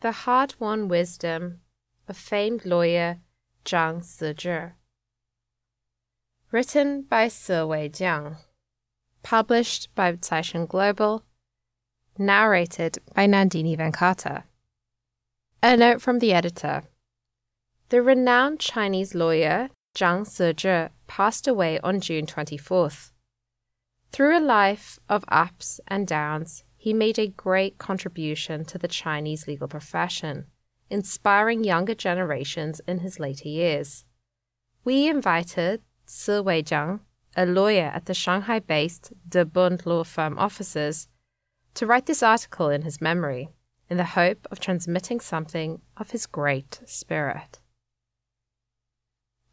The hard-won wisdom of famed lawyer Zhang Sizhi. Written by Si Weijiang. Published by Caixin Global. Narrated by Nandini Venkata. A note from the editor. The renowned Chinese lawyer Zhang Sizhi passed away on June 24th. Through a life of ups and downs, he made a great contribution to the Chinese legal profession, inspiring younger generations in his later years. We invited Si Weijiang, a lawyer at the Shanghai based De Bund law firm offices, to write this article in his memory, in the hope of transmitting something of his great spirit.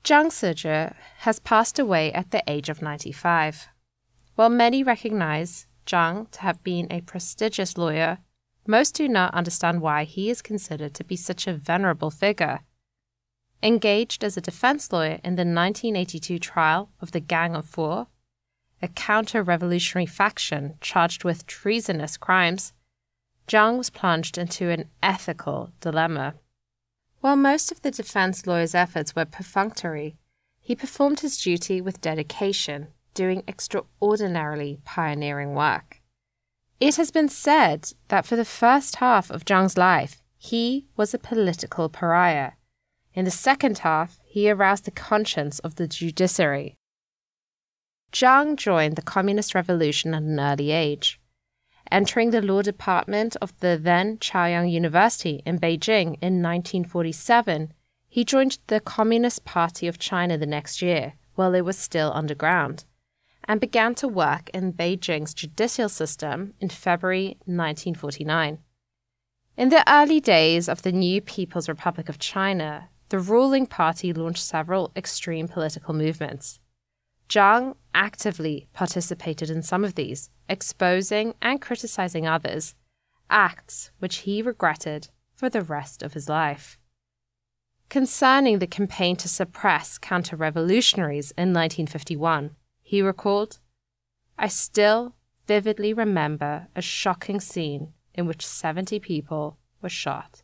Zhang Sizhi has passed away at the age of 95. While many recognize Zhang to have been a prestigious lawyer, most do not understand why he is considered to be such a venerable figure. Engaged as a defense lawyer in the 1982 trial of the Gang of Four, a counter revolutionary faction charged with treasonous crimes, Zhang was plunged into an ethical dilemma. While most of the defense lawyer's efforts were perfunctory, he performed his duty with dedication doing extraordinarily pioneering work. It has been said that for the first half of Zhang's life, he was a political pariah. In the second half, he aroused the conscience of the judiciary. Zhang joined the Communist Revolution at an early age. Entering the law department of the then Chaoyang University in Beijing in 1947, he joined the Communist Party of China the next year, while it was still underground and began to work in Beijing's judicial system in February 1949. In the early days of the new People's Republic of China, the ruling party launched several extreme political movements. Zhang actively participated in some of these, exposing and criticizing others, acts which he regretted for the rest of his life. Concerning the campaign to suppress counter revolutionaries in 1951, he recalled, I still vividly remember a shocking scene in which 70 people were shot.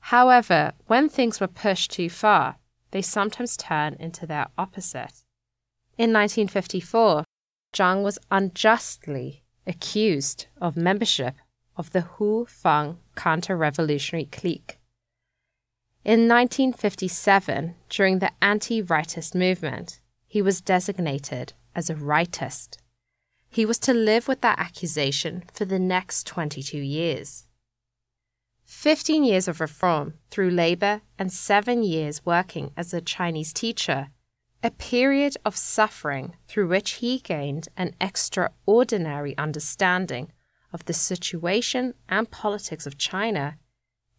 However, when things were pushed too far, they sometimes turn into their opposite. In 1954, Zhang was unjustly accused of membership of the Hu Feng counter revolutionary clique. In 1957, during the anti rightist movement, he was designated as a rightist. He was to live with that accusation for the next 22 years. 15 years of reform through labor and seven years working as a Chinese teacher, a period of suffering through which he gained an extraordinary understanding of the situation and politics of China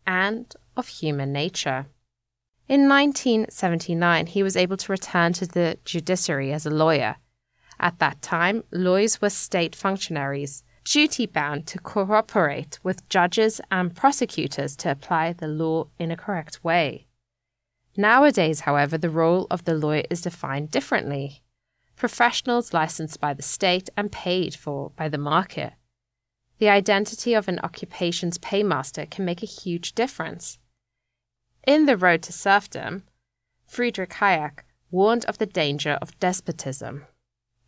and of human nature. In 1979, he was able to return to the judiciary as a lawyer. At that time, lawyers were state functionaries, duty bound to cooperate with judges and prosecutors to apply the law in a correct way. Nowadays, however, the role of the lawyer is defined differently. Professionals licensed by the state and paid for by the market. The identity of an occupation's paymaster can make a huge difference. In The Road to Serfdom, Friedrich Hayek warned of the danger of despotism.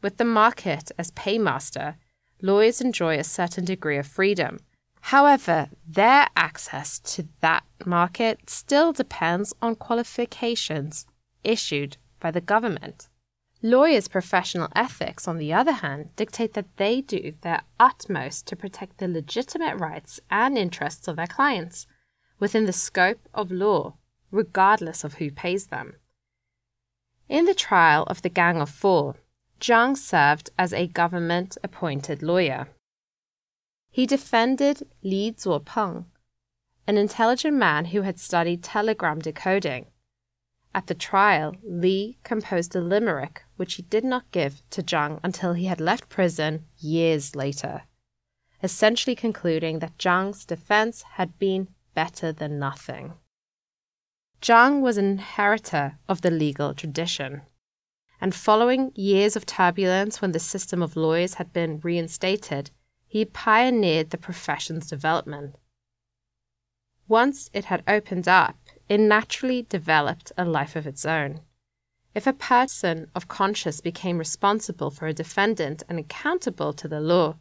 With the market as paymaster, lawyers enjoy a certain degree of freedom. However, their access to that market still depends on qualifications issued by the government. Lawyers' professional ethics, on the other hand, dictate that they do their utmost to protect the legitimate rights and interests of their clients within the scope of law, regardless of who pays them. In the trial of the Gang of Four, Zhang served as a government appointed lawyer. He defended Li Zuopeng, an intelligent man who had studied telegram decoding. At the trial, Li composed a limerick which he did not give to Zhang until he had left prison years later, essentially concluding that Zhang's defense had been better than nothing. Zhang was an inheritor of the legal tradition. And following years of turbulence when the system of lawyers had been reinstated, he pioneered the profession's development. Once it had opened up, it naturally developed a life of its own. If a person of conscience became responsible for a defendant and accountable to the law,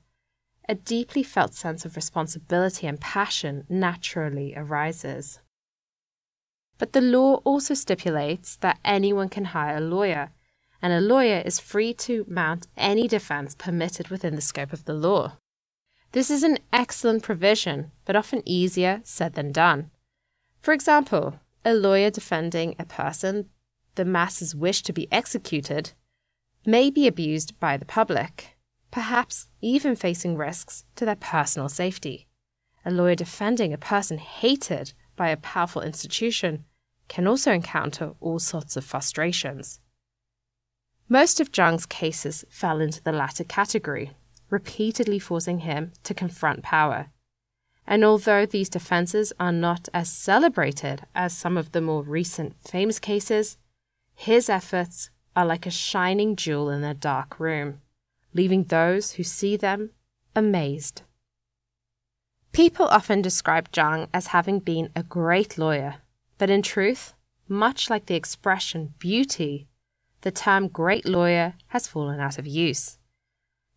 a deeply felt sense of responsibility and passion naturally arises. But the law also stipulates that anyone can hire a lawyer, and a lawyer is free to mount any defense permitted within the scope of the law. This is an excellent provision, but often easier said than done. For example, a lawyer defending a person the masses wish to be executed may be abused by the public, perhaps even facing risks to their personal safety. A lawyer defending a person hated by a powerful institution can also encounter all sorts of frustrations. Most of Zhang's cases fell into the latter category, repeatedly forcing him to confront power. And although these defenses are not as celebrated as some of the more recent famous cases, his efforts are like a shining jewel in a dark room, leaving those who see them amazed. People often describe Zhang as having been a great lawyer, but in truth, much like the expression beauty, the term great lawyer has fallen out of use.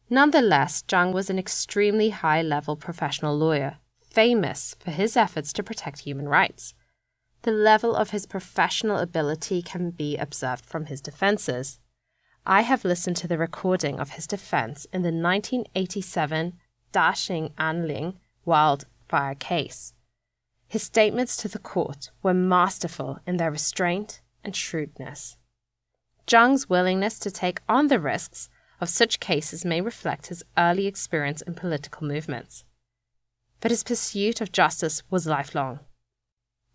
Nonetheless, Zhang was an extremely high level professional lawyer, famous for his efforts to protect human rights. The level of his professional ability can be observed from his defenses. I have listened to the recording of his defense in the 1987 Daxing'anling wildfire case. His statements to the court were masterful in their restraint and shrewdness. Zhang's willingness to take on the risks of such cases may reflect his early experience in political movements. But his pursuit of justice was lifelong.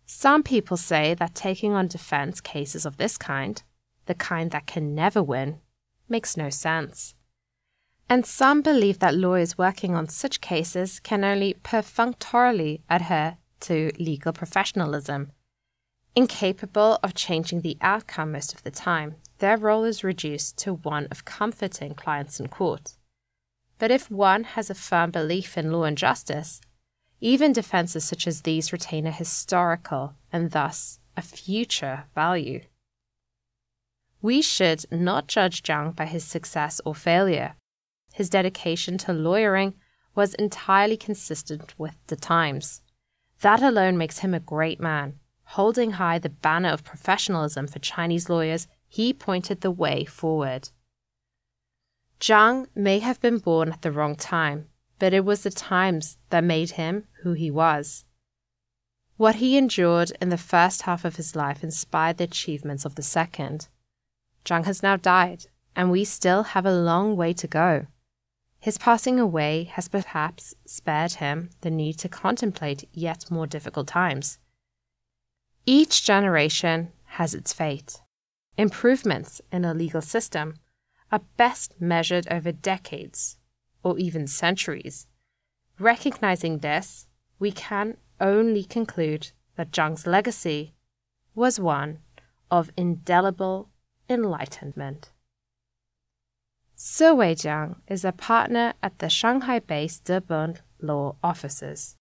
Some people say that taking on defense cases of this kind, the kind that can never win, makes no sense. And some believe that lawyers working on such cases can only perfunctorily adhere to legal professionalism. Incapable of changing the outcome most of the time, their role is reduced to one of comforting clients in court. But if one has a firm belief in law and justice, even defenses such as these retain a historical and thus a future value. We should not judge Zhang by his success or failure. His dedication to lawyering was entirely consistent with the times. That alone makes him a great man. Holding high the banner of professionalism for Chinese lawyers he pointed the way forward. Zhang may have been born at the wrong time, but it was the times that made him who he was. What he endured in the first half of his life inspired the achievements of the second. Zhang has now died, and we still have a long way to go. His passing away has perhaps spared him the need to contemplate yet more difficult times. Each generation has its fate. Improvements in a legal system are best measured over decades or even centuries. Recognizing this, we can only conclude that Zhang's legacy was one of indelible enlightenment. Si Weijiang is a partner at the Shanghai based De Bund Law offices.